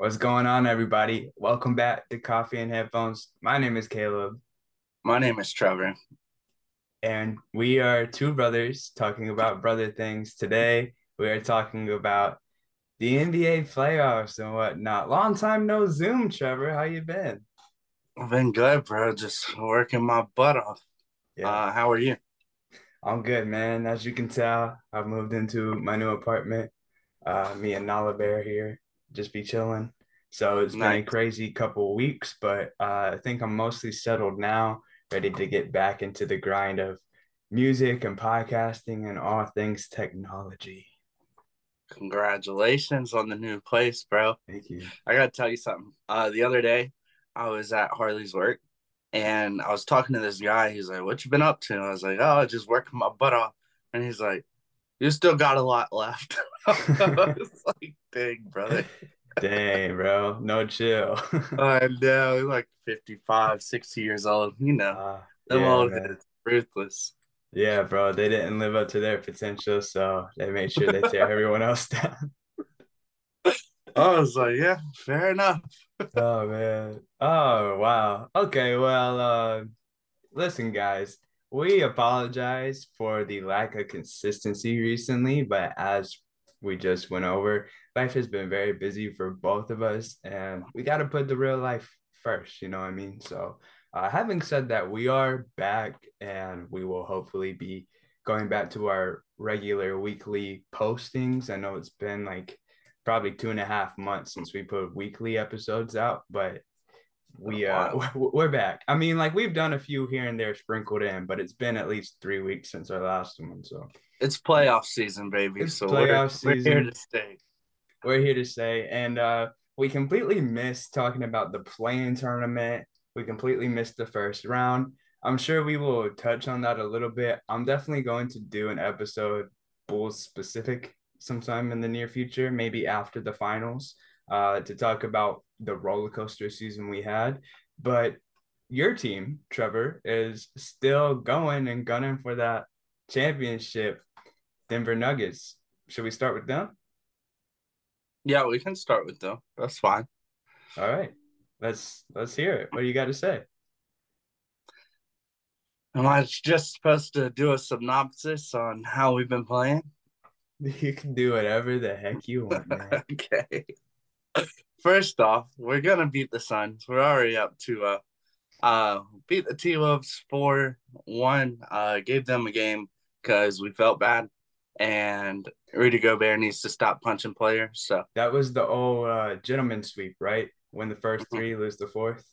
What's going on, everybody? Welcome back to Coffee and Headphones. My name is Caleb, My name is Trevor. and we are two brothers talking about brother things. Today, we are talking about the NBA playoffs and whatnot. Long time no Zoom, Trevor. How you been? I've been good, bro. Just working my butt off. Yeah, Uh, how are you? I'm good, man. As you can tell, I've moved into my new apartment. Uh, me and Nala Bear here, just be chilling. So it's been a crazy couple of weeks, but uh, I think I'm mostly settled now, ready to get back into the grind of music and podcasting and all things technology. Congratulations on the new place, bro. Thank you. I gotta tell you something. Uh, the other day, I was at Harley's work, and I was talking to this guy. He's like, "What you been up to?" I was like, "Oh, just working my butt off." And he's like, "You still got a lot left." I was like, "Dang, brother." Dang, bro. No chill. I know. He's like 55, 60 years old. You know, Uh, them yeah, old man. ruthless. Yeah, bro. They didn't live up to their potential, so they made sure they tear everyone else down. I was like, "Yeah, fair enough." Oh man. Oh wow. Okay, well, uh, listen, guys, we apologize for the lack of consistency recently, but as we just went over, life has been very busy for both of us, and we got to put the real life first, you know what I mean? So, uh, having said that, we are back, and we will hopefully be going back to our regular weekly postings. I know it's been like probably two and a half months since we put weekly episodes out, but we uh we're back. I mean, like we've done a few here and there sprinkled in, but it's been at least three weeks since our last one. So It's playoff season, baby. It's so playoff we're, we're here to stay. We're here to stay. And uh we completely missed talking about the play-in tournament. We completely missed the first round. I'm sure we will touch on that a little bit. I'm definitely going to do an episode Bulls specific sometime in the near future, maybe after the finals, uh, to talk about the roller coaster season we had. But your team, Trevor, is still going and gunning for that championship, Denver Nuggets. Should we start with them? Yeah, we can start with them. That's fine. All right. Let's let's hear it. What do you got to say? Am I just supposed to do a synopsis on how we've been playing? You can do whatever the heck you want, man. okay. First off, we're gonna beat the Suns. We're already up to uh uh beat the T Wolves four one. Uh gave them a game because we felt bad. And Rudy Gobert needs to stop punching players. So That was the old uh, gentleman sweep, right? Win the first three, lose the fourth,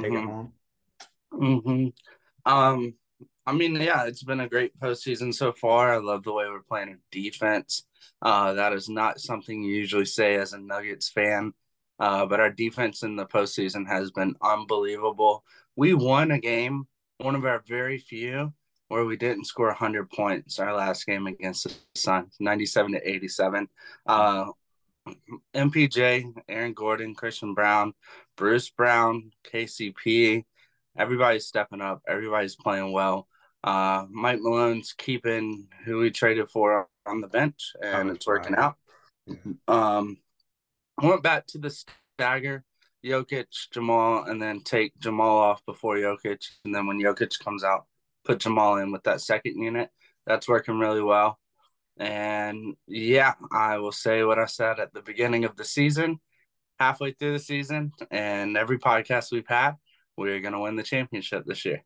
take it mhm. home. hmm Um, I mean, yeah, it's been a great postseason so far. I love the way we're playing our defense. Uh, that is not something you usually say as a Nuggets fan. Uh, but our defense in the postseason has been unbelievable. We won a game, one of our very few, where we didn't score 100 points our last game against the Suns, 97 to 87. Uh, MPJ, Aaron Gordon, Christian Braun, Bruce Brown, KCP, everybody's stepping up. Everybody's playing well. Uh, Mike Malone's keeping who we traded for on the bench, and it's working out. Um, I went back to the stagger, Jokic, Jamal, and then take Jamal off before Jokic, and then when Jokic comes out, put Jamal in with that second unit. That's working really well. And yeah, I will say what I said at the beginning of the season, halfway through the season, and every podcast we've had, we're gonna win the championship this year.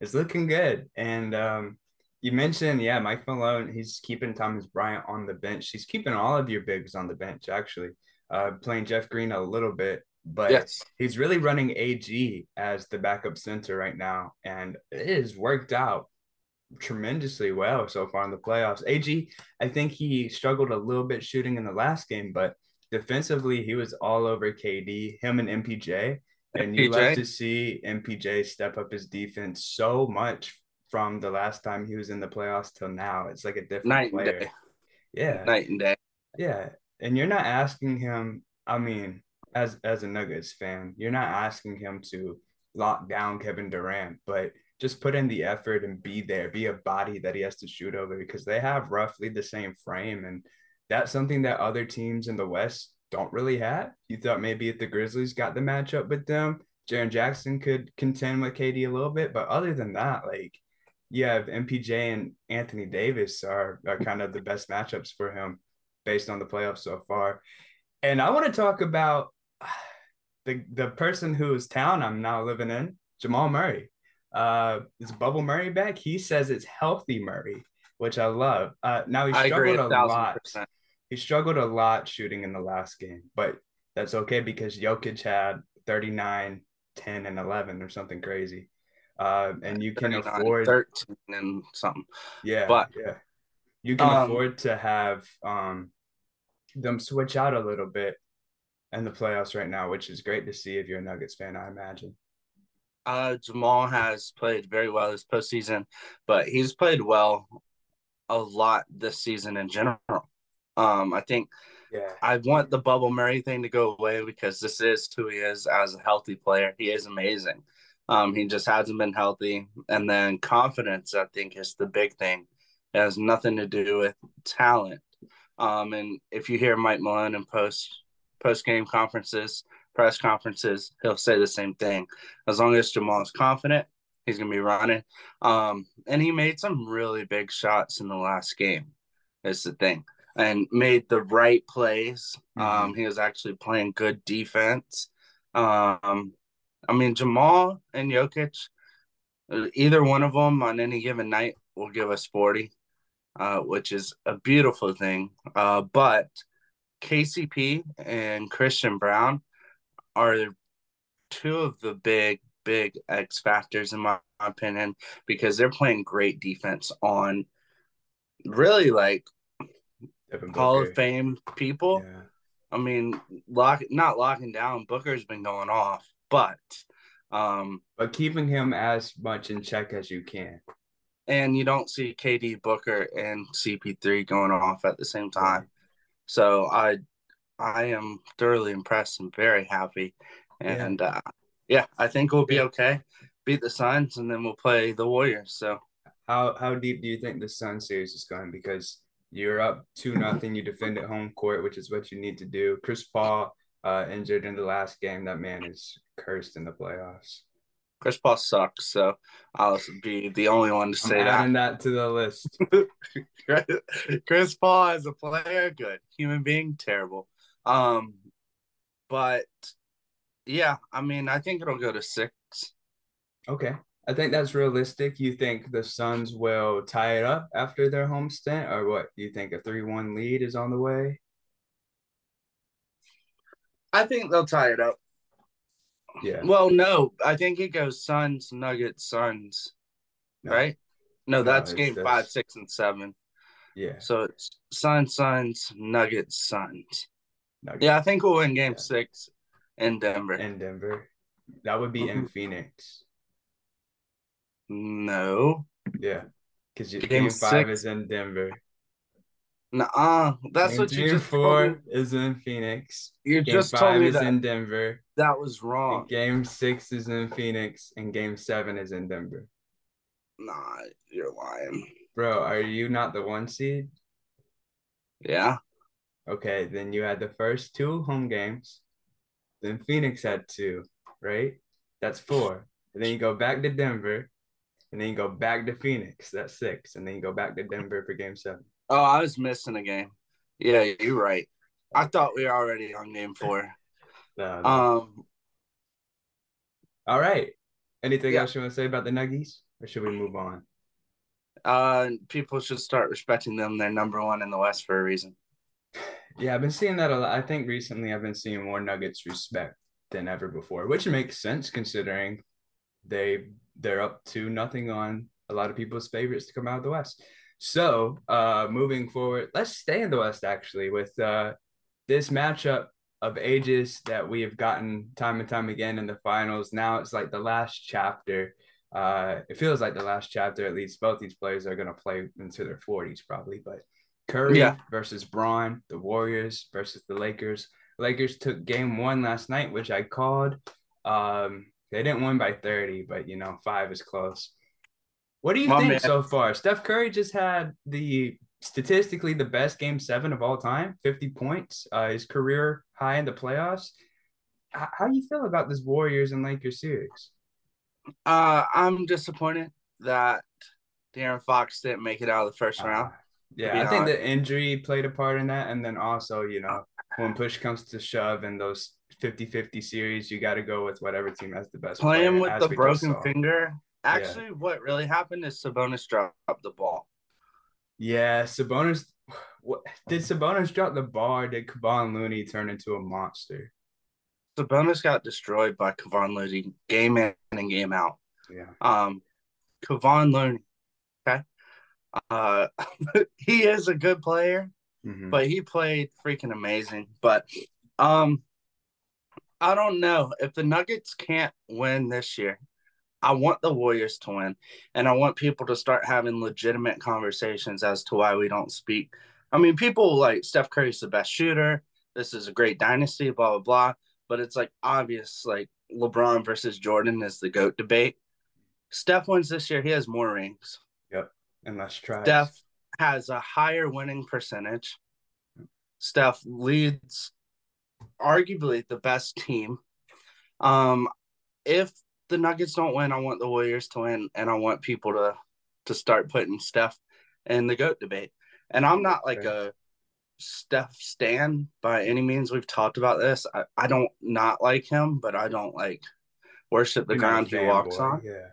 It's looking good. And um, you mentioned, yeah, Mike Malone, he's keeping Thomas Bryant on the bench. He's keeping all of your bigs on the bench, actually, uh, playing Jeff Green a little bit, but Yes. he's really running AG as the backup center right now. And it has worked out tremendously well so far in the playoffs. AG, I think he struggled a little bit shooting in the last game, but defensively, he was all over KD, him and MPJ. And you love MPJ. to see MPJ step up his defense so much from the last time he was in the playoffs till now. It's like a different Night and player. day. Yeah. Night and day. Yeah. And you're not asking him, I mean, as as a Nuggets fan, you're not asking him to lock down Kevin Durant, but just put in the effort and be there, be a body that he has to shoot over because they have roughly the same frame. And that's something that other teams in the West don't really have. You thought maybe if the Grizzlies got the matchup with them, Jaren Jackson could contend with KD a little bit. But other than that, like you have MPJ and Anthony Davis are, are kind of the best matchups for him based on the playoffs so far. And I want to talk about the the person whose town I'm now living in, Jamal Murray. Uh, is Bubble Murray back? He says it's healthy Murray, which I love. Uh, now he struggled a, a lot. Percent. He struggled a lot shooting in the last game, but that's okay because Jokic had 39, 10, and 11 or something crazy. Uh, and you can afford 13 and something. Yeah, but yeah, you can um, afford to have um them switch out a little bit in the playoffs right now, which is great to see if you're a Nuggets fan, I imagine. Uh, Jamal has played very well this postseason, but he's played well a lot this season in general. Um, I think yeah. I want the Bubble Murray thing to go away because this is who he is as a healthy player. He is amazing. Um, he just hasn't been healthy. And then confidence, I think, is the big thing. It has nothing to do with talent. Um, and if you hear Mike Malone in post post game conferences, press conferences, he'll say the same thing. As long as Jamal is confident, he's gonna be running. Um, and he made some really big shots in the last game. Is the thing, and made the right plays. Mm-hmm. Um, he was actually playing good defense. Um, I mean, Jamal and Jokic, either one of them on any given night will give us 40, uh, which is a beautiful thing. Uh, but KCP and Christian Braun are two of the big, big X factors in my opinion because they're playing great defense on really like Hall of Fame people. Yeah. I mean, lock not locking down. Booker's been going off, but um, but keeping him as much in check as you can. And you don't see KD Booker and CP3 going off at the same time. So I I am thoroughly impressed and very happy. And yeah, uh, yeah I think we'll be okay. Beat the Suns and then we'll play the Warriors. So how how deep do you think the Sun series is going? Because you're up two nothing, you defend at home court, which is what you need to do. Chris Paul uh, injured in the last game. That man is cursed in the playoffs. Chris Paul sucks, so I'll be the only one to say I'm that. Adding that to the list. Chris Paul as a player, good. Human being, terrible. Um, but yeah, I mean, I think it'll go to six. Okay. I think that's realistic. You think the Suns will tie it up after their home stint, or what? Do you think a 3 1 lead is on the way? I think they'll tie it up. Yeah. Well, no, I think it goes Suns, Nuggets, Suns, no. right? No, that's no, game that's... five, six, and seven. Yeah. So it's Suns, Suns, Nuggets, Suns. Nuggets. Yeah, I think we'll win game yeah. six in Denver. In Denver. That would be mm-hmm. in Phoenix. No. Yeah. Because game, game five six. is in Denver. Nah, that's game what you just four is in Phoenix. You game just told me is that. in Denver. That was wrong. Game six is in Phoenix, and game seven is in Denver. Nah, you're lying, bro. Are you not the one seed? Yeah. Okay, then you had the first two home games. Then Phoenix had two, right? That's four. And then you go back to Denver, and then you go back to Phoenix. That's six, and then you go back to Denver for game seven. Oh, I was missing a game. Yeah, you're right. I thought we were already on game four. no, no. Um. All right. Anything yeah. else you want to say about the Nuggies, or should we move on? Uh, people should start respecting them. They're number one in the West for a reason. Yeah, I've been seeing that a lot. I think recently I've been seeing more Nuggets respect than ever before, which makes sense considering they they're up to nothing on a lot of people's favorites to come out of the West. So, uh, moving forward, let's stay in the West actually with uh, this matchup of ages that we have gotten time and time again in the finals. Now it's like the last chapter. Uh, it feels like the last chapter. At least both these players are going to play into their forties probably. But Curry yeah. versus Bron, the Warriors versus the Lakers. Lakers took game one last night, which I called. Um, they didn't win by 30, but you know, five is close. What do you My think man. so far? Steph Curry just had the statistically the best game seven of all time, 50 points, uh, his career high in the playoffs. H- how do you feel about this Warriors and Lakers series? Uh, I'm disappointed that De'Aaron Fox didn't make it out of the first uh, round. Yeah, I think the injury played a part in that. And then also, you know, when push comes to shove in those 50 50 series, you got to go with whatever team has the best Playing player, with the broken finger. Actually, yeah. what really happened is Sabonis dropped the ball. Yeah, Sabonis. What, did Sabonis drop the ball or did Kevon Looney turn into a monster? Sabonis got destroyed by Kevon Looney game in and game out. Yeah. Um, Kevon Looney, okay. Uh, he is a good player, mm-hmm. but he played freaking amazing. But um, I don't know if the Nuggets can't win this year. I want the Warriors to win, and I want people to start having legitimate conversations as to why we don't speak. I mean, people like Steph Curry's the best shooter. This is a great dynasty, blah blah blah. But it's like obvious, like LeBron versus Jordan is the goat debate. Steph wins this year; he has more rings. Yep, and less tries. Steph has a higher winning percentage. Steph leads arguably the best team. Um, if the Nuggets don't win, I want the Warriors to win, and I want people to to start putting Steph in the goat debate. And I'm not like a Steph Stan by any means. We've talked about this. I, I don't not like him, but I don't like worship the You're ground he walks boy. on. Yeah.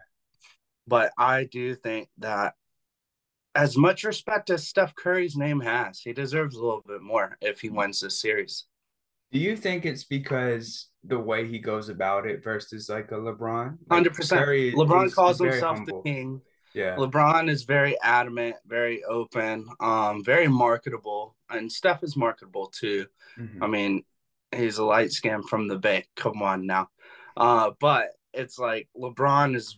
But I do think that as much respect as Steph Curry's name has, he deserves a little bit more if he wins this series. Do you think it's because the way he goes about it versus like a LeBron? Hundred like percent. LeBron calls himself humble. the king. Yeah. LeBron is very adamant, very open, um, very marketable, and Steph is marketable too. Mm-hmm. I mean, he's a light skin from the Bay. Come on now, uh, but it's like LeBron is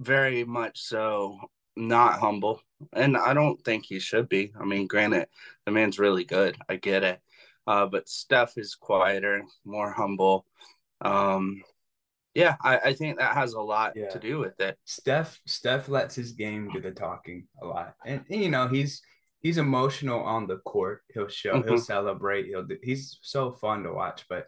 very much so not humble, and I don't think he should be. I mean, granted, the man's really good. I get it, uh, but Steph is quieter, more humble. Um, yeah, I, I think that has a lot yeah. to do with it. Steph Steph lets his game do the talking a lot, and, and you know he's he's emotional on the court. He'll show, mm-hmm. he'll celebrate. He'll do, he's so fun to watch, but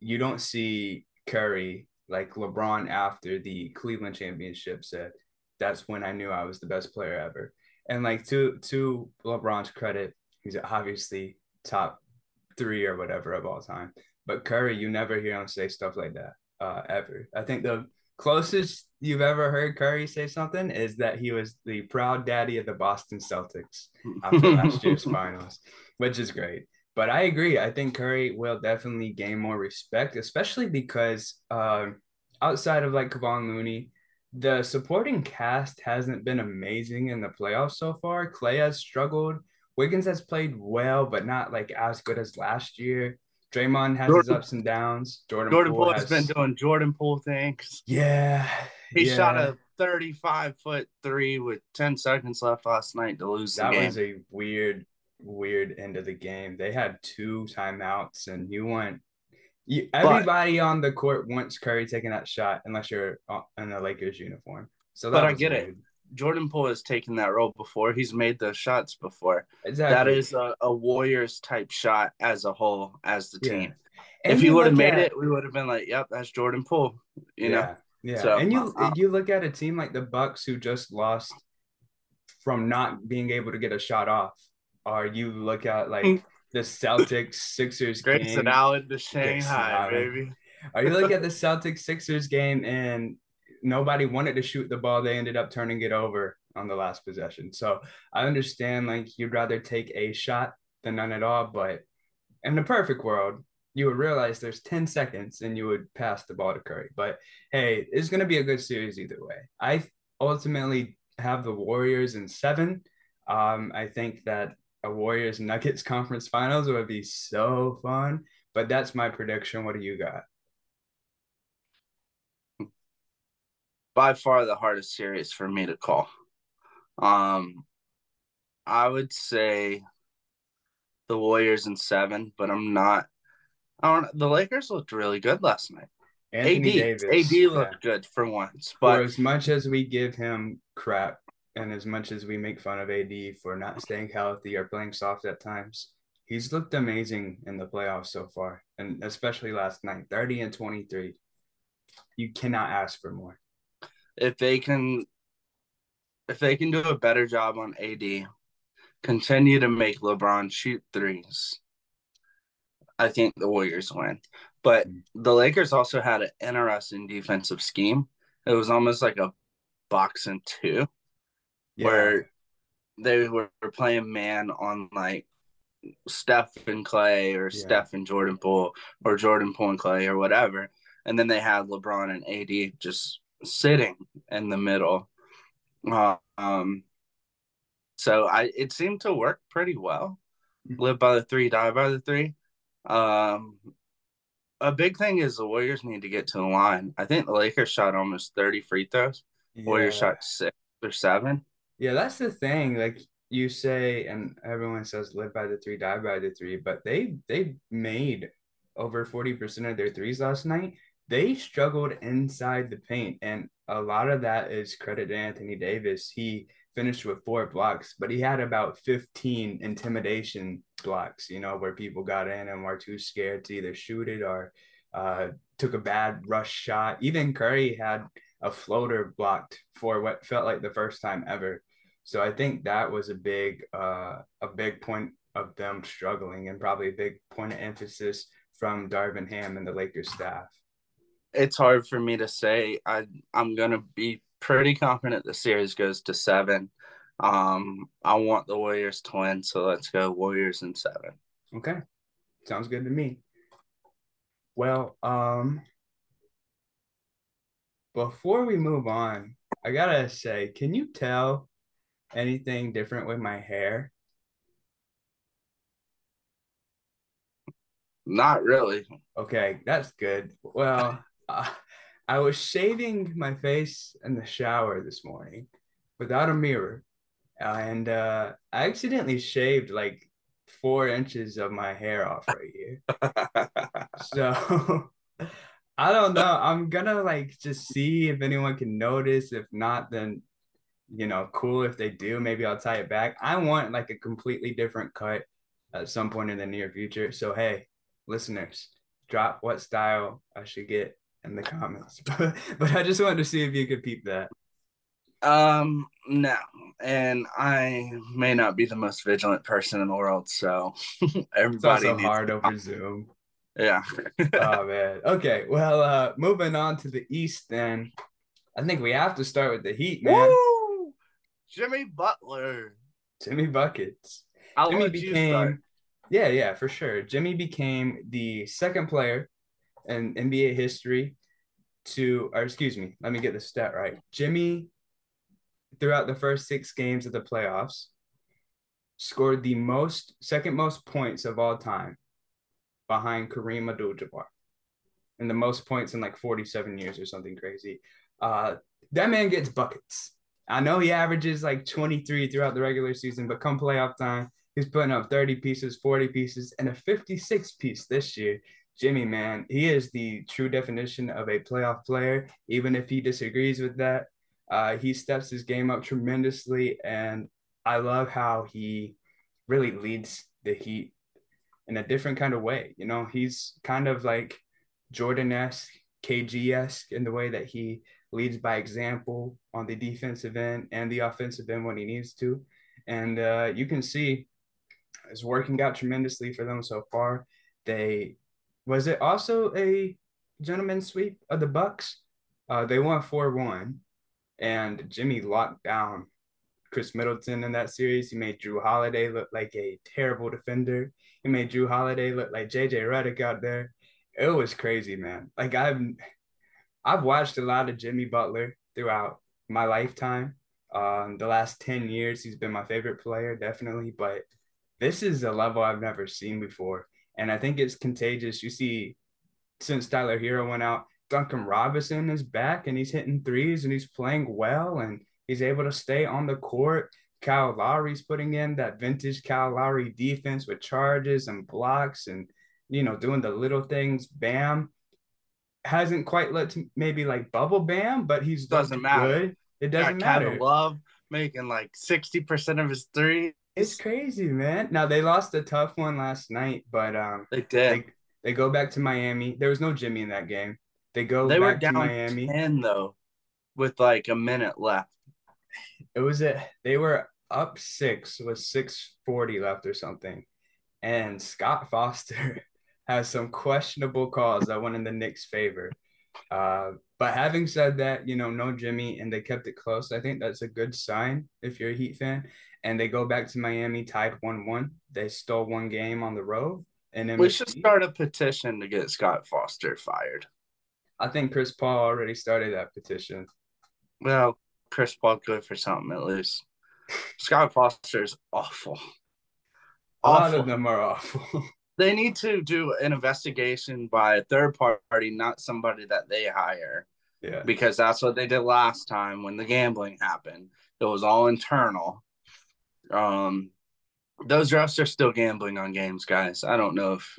you don't see Curry like LeBron after the Cleveland championship said, "That's when I knew I was the best player ever." And like to to LeBron's credit, he's obviously top three or whatever of all time. But Curry, you never hear him say stuff like that uh, ever. I think the closest you've ever heard Curry say something is that he was the proud daddy of the Boston Celtics after last year's finals, which is great. But I agree. I think Curry will definitely gain more respect, especially because uh, outside of like Kevon Looney, the supporting cast hasn't been amazing in the playoffs so far. Clay has struggled. Wiggins has played well, but not like as good as last year. Draymond has Jordan, his ups and downs. Jordan, Jordan Poole, has, been doing Jordan Poole things. Yeah. He yeah. shot a 35 foot three with 10 seconds left last night to lose that the game. was a weird, weird end of the game. They had two timeouts and you want you, everybody but, on the court wants Curry taking that shot unless you're uh, in the Lakers uniform. So but I get weird. it. Jordan Poole has taken that role before. He's made those shots before. Exactly. That is a, a Warriors type shot as a whole, as the team. Yeah. If he would have made at, it, we would have been like, "Yep, that's Jordan Poole." You yeah, know. Yeah. So, and you uh, you look at a team like the Bucks who just lost from not being able to get a shot off, or you look at like the Celtics Sixers Grayson game. Allen to Shanghai, baby. Or you look at the Celtics Sixers game and nobody wanted to shoot the ball. They ended up turning it over on the last possession. So I understand like you'd rather take a shot than none at all. But in the perfect world, you would realize there's 10 seconds and you would pass the ball to Curry. But hey, it's going to be a good series either way. I ultimately have the Warriors in seven. Um, I think that a Warriors Nuggets conference finals would be so fun. But that's my prediction. What do you got? By far the hardest series for me to call. Um, I would say the Warriors in seven, but I'm not. I don't. The Lakers looked really good last night. Anthony AD, Davis, AD looked yeah. good for once, but for as much as we give him crap, and as much as we make fun of AD for not staying healthy or playing soft at times, he's looked amazing in the playoffs so far, and especially last night, 30 and 23. You cannot ask for more. If they can if they can do a better job on AD, continue to make LeBron shoot threes, I think the Warriors win. But mm. the Lakers also had an interesting defensive scheme. It was almost like a box and two, yeah. where they were playing man on like Steph and Clay or yeah. Steph and Jordan Poole or Jordan Poole and Clay or whatever. And then they had LeBron and AD just sitting in the middle. Um, so I it seemed to work pretty well. Mm-hmm. Live by the three, die by the three. Um, a big thing is the Warriors need to get to the line. I think the Lakers shot almost 30 free throws. Yeah. Warriors shot six or seven. Yeah, that's the thing. Like you say, and everyone says live by the three, die by the three, but they they made over 40% of their threes last night. They struggled inside the paint. And a lot of that is credit to Anthony Davis. He finished with four blocks, but he had about 15 intimidation blocks, you know, where people got in and were too scared to either shoot it or uh, took a bad rush shot. Even Curry had a floater blocked for what felt like the first time ever. So I think that was a big uh, a big point of them struggling and probably a big point of emphasis from Darvin Ham and the Lakers staff. It's hard for me to say. I I'm gonna be pretty confident the series goes to seven. Um, I want the Warriors to win, so let's go Warriors in seven. Okay, sounds good to me. Well, um, before we move on, I gotta say, can you tell anything different with my hair? Not really. Okay, that's good. Well, uh, I was shaving my face in the shower this morning without a mirror, and uh, I accidentally shaved like four inches of my hair off right here. so I don't know. I'm gonna like just see if anyone can notice. If not, then you know, cool if they do. Maybe I'll tie it back. I want like a completely different cut at some point in the near future. So hey, listeners, drop what style I should get in the comments. but, but I just wanted to see if you could peep that. Um, no, and I may not be the most vigilant person in the world, so everybody. It's also hard to... over Zoom. Yeah. oh man. Okay. Well, uh, moving on to the East, then I think we have to start with the Heat, man. Woo! Jimmy Butler. Jimmy buckets. I'll Jimmy became. Yeah, yeah, for sure. Jimmy became the second player in NBA history to, or excuse me, let me get the stat right. Jimmy, throughout the first six games of the playoffs, scored the most, second most points of all time behind Kareem Abdul-Jabbar, and the most points in like 47 years or something crazy. Uh, that man gets buckets. I know he averages like 23 throughout the regular season, but come playoff time, he's putting up 30 pieces, 40 pieces, and a 56 piece this year. Jimmy, man, he is the true definition of a playoff player. Even if he disagrees with that, uh, he steps his game up tremendously. And I love how he really leads the Heat in a different kind of way. You know, he's kind of like Jordan esque, KG esque in the way that he leads by example on the defensive end and the offensive end when he needs to. And uh, you can see it's working out tremendously for them so far. They was it also a gentleman's sweep of the Bucks? Uh, they won four one, and Jimmy locked down Khris Middleton in that series. He made Jrue Holiday look like a terrible defender. He made Jrue Holiday look like JJ Redick out there. It was crazy, man. Like I've I've watched a lot of Jimmy Butler throughout my lifetime. Um, the last 10 years, he's been my favorite player, definitely. But this is a level I've never seen before. And I think it's contagious. You see, since Tyler Herro went out, Duncan Robinson is back and he's hitting threes and he's playing well and he's able to stay on the court. Kyle Lowry's putting in that vintage Kyle Lowry defense with charges and blocks and, you know, doing the little things. Bam hasn't quite let maybe like bubble Bam, but he's doesn't matter. Good. It doesn't matter. Love making like 60% of his three It's crazy, man. Now they lost a tough one last night, but um, they did. They, they go back to Miami. There was no Jimmy in that game. They go they back were down to Miami. ten though, with like a minute left. It was a they were up six with six forty left or something, and Scott Foster has some questionable calls that went in the Knicks' favor. Uh, but having said that, you know, no Jimmy, and they kept it close. I think that's a good sign if you're a Heat fan. And they go back to Miami tied one-one. They stole one game on the road, and then we should start a petition to get Scott Foster fired. I think Chris Paul already started that petition. Well, Chris Paul good for something at least. Scott Foster's awful. A awful. lot of them are awful. they need to do an investigation by a third party, not somebody that they hire. Yeah. Because that's what they did last time when the gambling happened. It was all internal. Um those refs are still gambling on games, guys. I don't know if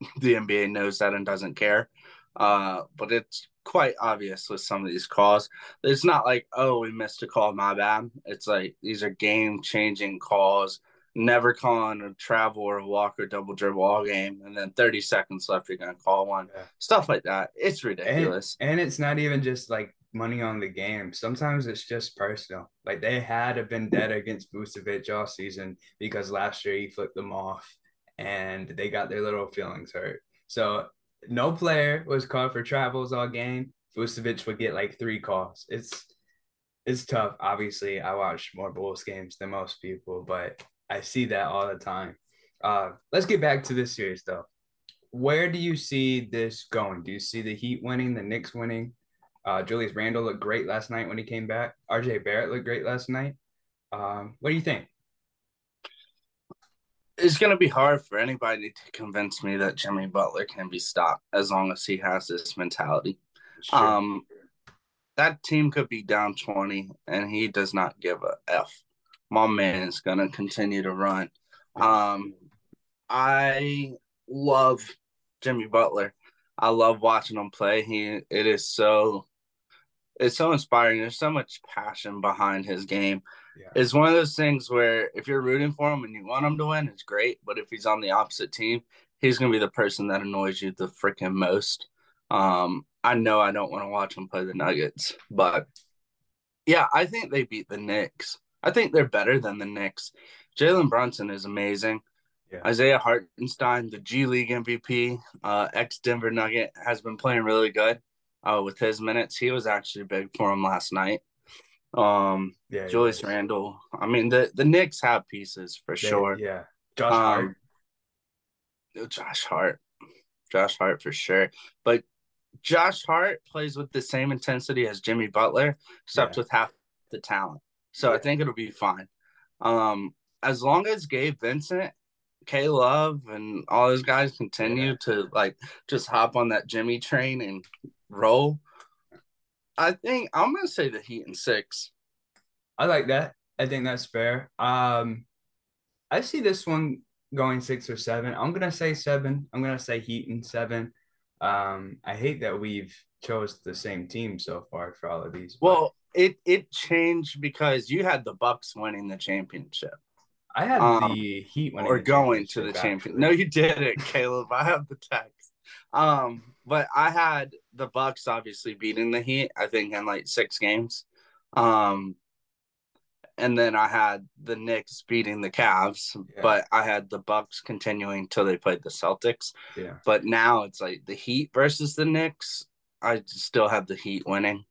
the NBA knows that and doesn't care. Uh, but it's quite obvious with some of these calls. It's not like, oh, we missed a call, my bad. It's like these are game changing calls never calling a travel or a walk or double dribble all game, and then 30 seconds left, you're gonna call one. Yeah. Stuff like that. It's ridiculous. And, and, it's not even just like money on the game. Sometimes it's just personal. Like they had a vendetta against Vucevic all season because last year he flipped them off and they got their little feelings hurt. So no player was called for travels all game. Vucevic would get like three calls. It's it's tough. Obviously, I watch more Bulls games than most people, but I see that all the time. Uh, let's get back to this series though. Where do you see this going? Do you see the Heat winning, the Knicks winning? Uh, Julius Randle looked great last night when he came back. RJ Barrett looked great last night. Um, what do you think? It's going to be hard for anybody to convince me that Jimmy Butler can be stopped as long as he has this mentality. Sure. Um, that team could be down 20 and he does not give a F my man is gonna continue to run. Um, I love Jimmy Butler. I love watching him play. He it is so it's so inspiring. There's so much passion behind his game. Yeah. It's one of those things where if you're rooting for him and you want him to win, it's great. But if he's on the opposite team, he's gonna be the person that annoys you the freaking most. Um, I know I don't want to watch him play the Nuggets, but yeah, I think they beat the Knicks. I think they're better than the Knicks. Jalen Brunson is amazing. Yeah. Isaiah Hartenstein, the G League MVP, uh, ex Denver Nugget, has been playing really good uh, with his minutes. He was actually big for him last night. Um, yeah, Julius Randle. I mean, the the Knicks have pieces for they, sure. Yeah, Josh um, Hart. Josh Hart, Josh Hart for sure. But Josh Hart plays with the same intensity as Jimmy Butler, except yeah. with half the talent. So I think it'll be fine. Um, as long as Gabe Vincent, K Love, and all those guys continue yeah. to like just hop on that Jimmy train and roll, I think I'm gonna say the Heat in six. I like that. I think that's fair. Um, I see this one going six or seven. I'm gonna say seven. I'm gonna say Heat in seven. Um, I hate that we've chose the same team so far for all of these. Well, it it changed because you had the Bucks winning the championship. I had um, the Heat winning or going to the champion. No, you didn't, Caleb. I have the text. Um, but I had the Bucks obviously beating the Heat. I think in like six games. Um, and then I had the Knicks beating the Cavs, yeah. but I had the Bucks continuing till they played the Celtics. Yeah. But now it's like the Heat versus the Knicks. I still have the Heat winning.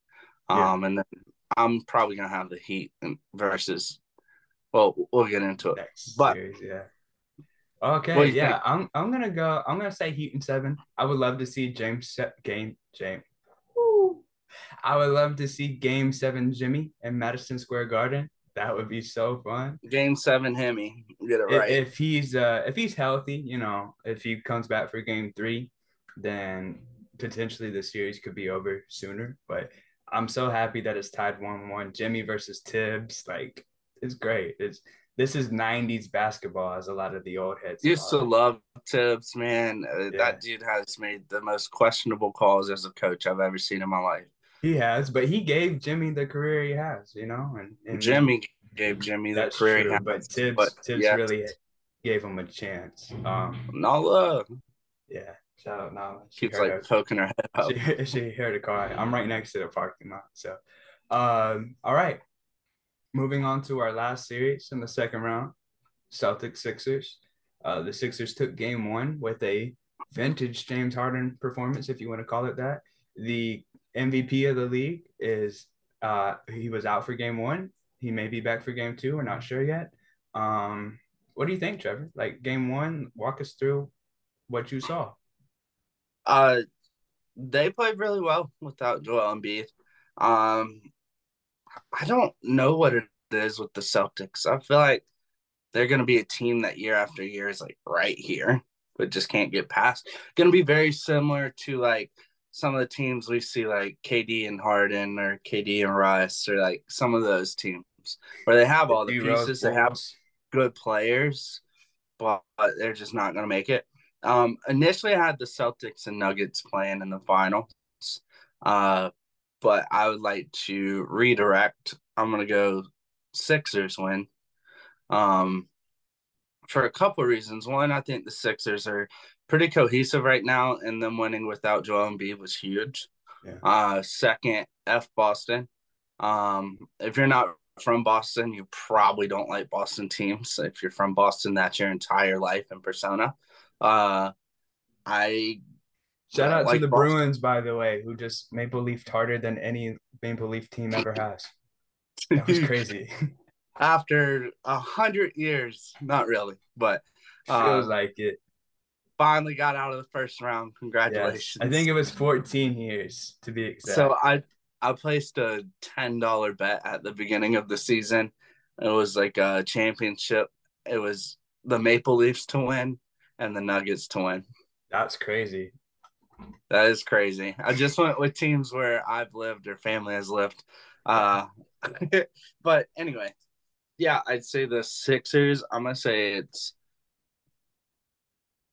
Yeah. Um, and then I'm probably gonna have the Heat versus. Well, we'll get into it. Next but series, yeah. Okay, yeah, think? I'm I'm gonna go. I'm gonna say Heat in seven. I would love to see James game James. Woo. I would love to see Game Seven Jimmy in Madison Square Garden. That would be so fun. Game Seven Hemi, get it right. If, if he's uh if he's healthy, you know, if he comes back for Game Three, then potentially the series could be over sooner. But I'm so happy that it's tied one one. Jimmy versus Thibs, like it's great. It's this is '90s basketball, as a lot of the old heads used to love tips Man, uh, yeah. that dude has made the most questionable calls as a coach I've ever seen in my life. He has, but he gave Jimmy the career he has, you know. And, and Jimmy gave Jimmy the That's career. true, he but has, Thibs but Thibs yeah. really gave him a chance. Um, Nala yeah, shout out Nala. She keeps like us. poking her head up. She, she heard a car. I'm right next to the parking lot. So, um, all right. Moving on to our last series in the second round, Celtics Sixers. Uh, the Sixers took game one with a vintage James Harden performance, if you want to call it that. The MVP of the league is uh, he was out for game one. He may be back for game two. We're not sure yet. Um, what do you think, Trevor? Like game one, walk us through what you saw. Uh, they played really well without Joel Embiid. Um, I don't know what it is with the Celtics. I feel like they're going to be a team that year after year is like right here, but just can't get past. Going to be very similar to like some of the teams we see, like KD and Harden or KD and Russ, or like some of those teams where they have all the pieces, they have good players, but they're just not going to make it. Um, initially, I had the Celtics and Nuggets playing in the finals, uh, but I would like to redirect. I'm going to go Sixers win. Um, for a couple of reasons. One, I think the Sixers are pretty cohesive right now, and them winning without Joel Embiid was huge. Yeah. Uh, second, F Boston. Um, if you're not from Boston, you probably don't like Boston teams. If you're from Boston, that's your entire life and persona. Uh, I Shout out like to the Boston. Bruins, by the way, who just Maple Leafed harder than any Maple Leaf team ever has. That was crazy. after a hundred years, not really, but Feels uh, like it. finally got out of the first round. Yes. Congratulations! I think it was 14 years to be exact. So I I placed a ten dollar bet at the beginning of the season. It was like a championship. It was the Maple Leafs to win and the Nuggets to win. That's crazy. That is crazy. I just went with teams where I've lived or family has lived. Uh, but anyway, yeah, I'd say the Sixers. I'm gonna say it's.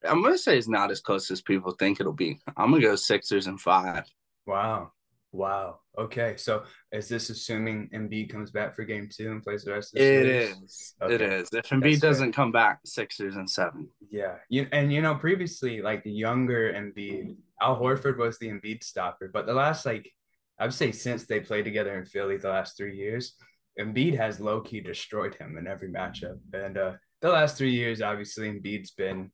I'm gonna say it's not as close as people think it'll be. I'm gonna go Sixers and five. Wow. Wow. Okay. So is this assuming Embiid comes back for game two and plays the rest of the It series? is. It Okay. is. If That's Embiid fair. doesn't come back, Sixers and seven. Yeah. You and you know, previously, like the younger Embiid, Al Horford was the Embiid stopper. But the last like I'd say since they played together in Philly the last three years, Embiid has low key destroyed him in every matchup. And uh the last three years, obviously, Embiid's been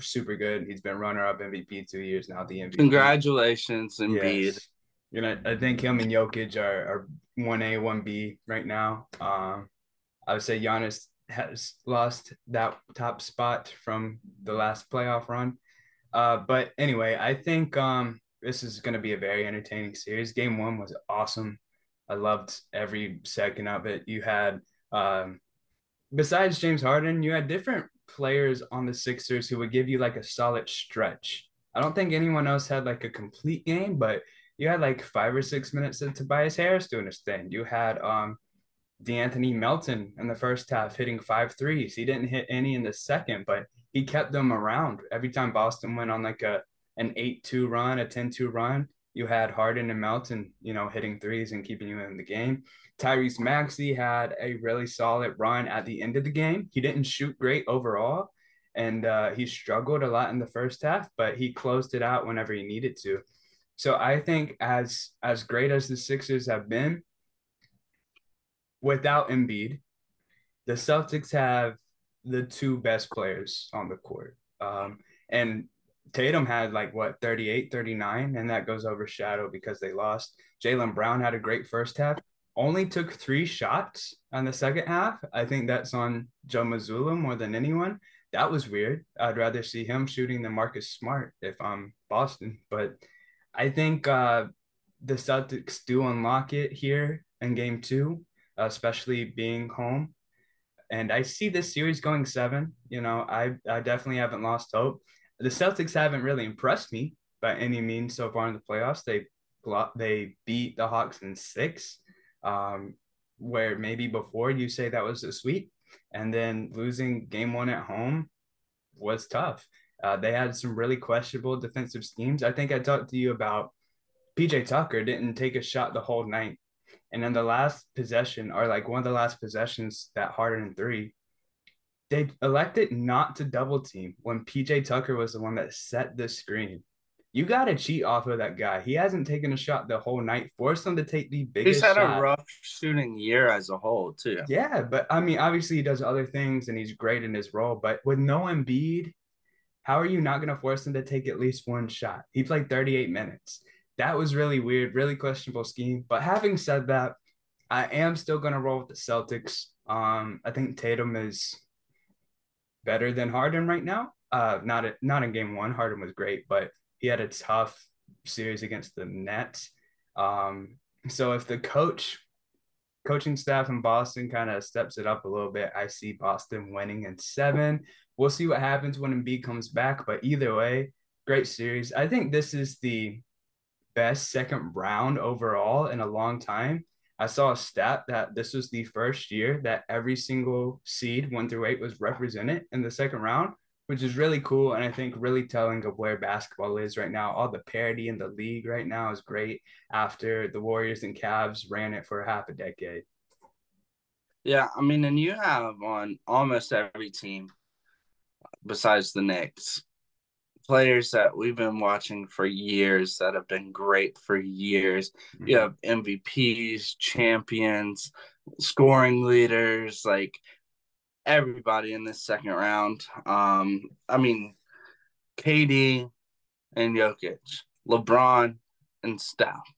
super good. He's been runner up MVP two years now, the MVP. Congratulations, Embiid. Yes. You know, I think him and Jokic are are one A, one B right now. Um, I would say Giannis has lost that top spot from the last playoff run. Uh, but anyway, I think um this is going to be a very entertaining series. Game one was awesome. I loved every second of it. You had um, besides James Harden, you had different players on the Sixers who would give you like a solid stretch. I don't think anyone else had like a complete game, but you had like five or six minutes of Tobias Harris doing his thing. You had um De'Anthony Melton in the first half hitting five threes. He didn't hit any in the second, but he kept them around. Every time Boston went on like a an 8-2 run, a 10-2 run, you had Harden and Melton, you know, hitting threes and keeping you in the game. Tyrese Maxey had a really solid run at the end of the game. He didn't shoot great overall, and uh, he struggled a lot in the first half, but he closed it out whenever he needed to. So I think as as great as the Sixers have been, without Embiid, the Celtics have the two best players on the court. Um, and Tatum had like what 38, 39, and that goes overshadowed because they lost. Jaylen Brown had a great first half, only took three shots on the second half. I think that's on Joe Mazzulla more than anyone. That was weird. I'd rather see him shooting than Marcus Smart if I'm Boston. But I think uh, the Celtics do unlock it here in game two, especially being home. And I see this series going seven. You know, I, I definitely haven't lost hope. The Celtics haven't really impressed me by any means so far in the playoffs. They they beat the Hawks in six, um, where maybe before you say that was a sweep, and then losing game one at home was tough. Uh, they had some really questionable defensive schemes. I think I talked to you about PJ Tucker didn't take a shot the whole night. And then the last possession, or like one of the last possessions that Harden three, they elected not to double team when PJ Tucker was the one that set the screen. You got to cheat off of that guy. He hasn't taken a shot the whole night. Force him to take the biggest. He's had shot. a rough shooting year as a whole too. Yeah, but I mean, obviously he does other things and he's great in his role. But with no Embiid, how are you not going to force him to take at least one shot? He played 38 minutes. That was really weird, really questionable scheme. But having said that, I am still going to roll with the Celtics. Um, I think Tatum is better than Harden right now. Uh, not a, not in game one. Harden was great, but he had a tough series against the Nets. Um, so if the coach, coaching staff in Boston kind of steps it up a little bit, I see Boston winning in seven. We'll see what happens when Embiid comes back, but either way, great series. I think this is the best second round overall in a long time. I saw a stat that this was the first year that every single seed one through eight was represented in the second round, which is really cool. And I think really telling of where basketball is right now. All the parity in the league right now is great after the Warriors and Cavs ran it for half a decade. Yeah, I mean, and you have on almost every team besides the Knicks players that we've been watching for years that have been great for years. Mm-hmm. You have MVPs, champions, scoring leaders, like everybody in this second round. Um, I mean, KD and Jokic, LeBron and Steph,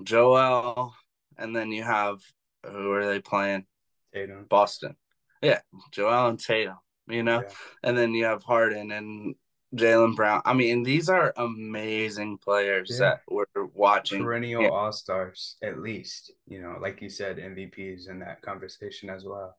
Joel, and then you have who are they playing? Tatum. Boston. Yeah, Joel and Tatum. You know, yeah. and then you have Harden and Jaylen Brown. I mean, these are amazing players yeah. that we're watching. Perennial yeah. all stars, at least. You know, like you said, MVPs in that conversation as well.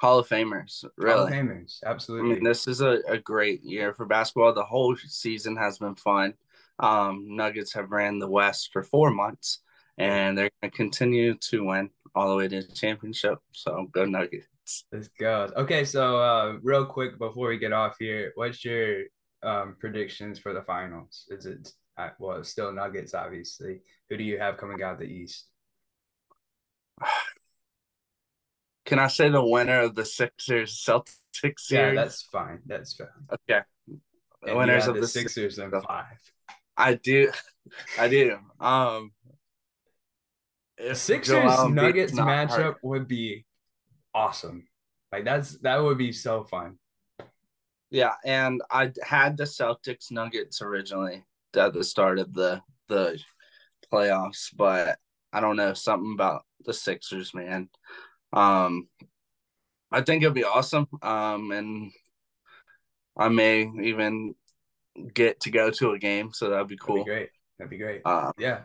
Hall of Famers, really. Hall of Famers, absolutely. I mean, this is a, a great year for basketball. The whole season has been fun. Um, Nuggets have ran the West for four months, and they're going to continue to win all the way to the championship. So go Nuggets. Let's go. Okay, so uh, real quick before we get off here, what's your um, predictions for the finals? Is it uh, well, still Nuggets, obviously. Who do you have coming out of the East? Can I say the winner of the Sixers Celtics series? Yeah, that's fine. That's fine. Okay. The winners of the, the Sixers and five. I do, I do. Um, if Sixers Nuggets matchup hurt. would be awesome. Like that's that would be so fun. Yeah, and I had the Celtics Nuggets originally at the start of the the playoffs, but I don't know something about the Sixers, man. Um, I think it'd be awesome. Um, and I may even get to go to a game, so that'd be cool. That'd be great. That'd be great. Uh, yeah,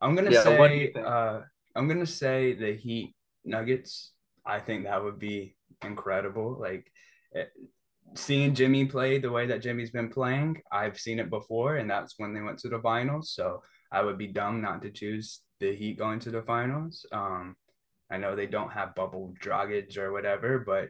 I'm gonna yeah, say. Uh, I'm gonna say the Heat Nuggets. I think that would be incredible. Like it, eh, seeing Jimmy play the way that Jimmy's been playing, I've seen it before, and that's when they went to the finals. So I would be dumb not to choose the Heat going to the finals. Um, I know they don't have bubble Dragic or whatever, but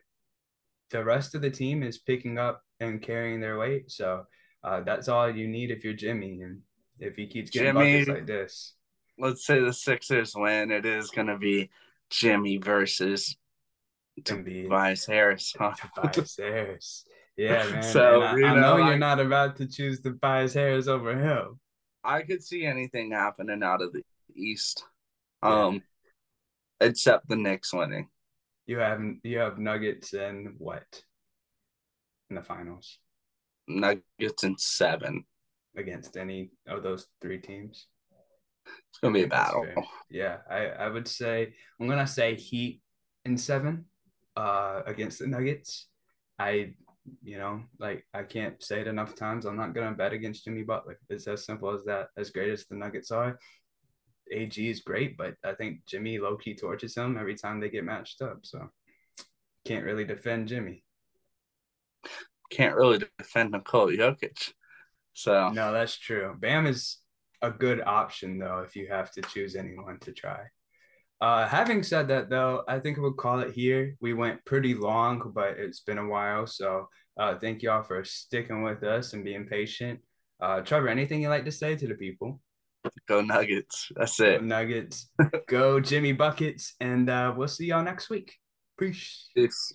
the rest of the team is picking up and carrying their weight. So uh, that's all you need if you're Jimmy, and if he keeps getting Jimmy, buckets like this. Let's say the Sixers win. It is going to be Jimmy versus Tobias Harris. Huh? Tobias Harris. Yeah, man. So I, you I know, know you're not about to choose Tobias Harris over him. I could see anything happening out of the East, um, except the Knicks winning. You have you have Nuggets and what in the finals? Nuggets and seven against any of those three teams. It's gonna be a battle. Yeah, I I would say I'm gonna say Heat in seven uh, against the Nuggets. I, you know, like I can't say it enough times. I'm not gonna bet against Jimmy Butler. It's as simple as that. As great as the Nuggets are, AG is great, but I think Jimmy low key torches him every time they get matched up. So can't really defend Jimmy. Can't really defend Nikola Jokic. So no, that's true. Bam is a good option though if you have to choose anyone to try. Uh, having said that, though, I think we'll call it here. We went pretty long, but it's been a while. So uh, thank y'all for sticking with us and being patient. Uh, Trevor, anything you'd like to say to the people? Go Nuggets. That's Go it. Nuggets. Go Jimmy Buckets. And uh, we'll see y'all next week. Peace. Peace.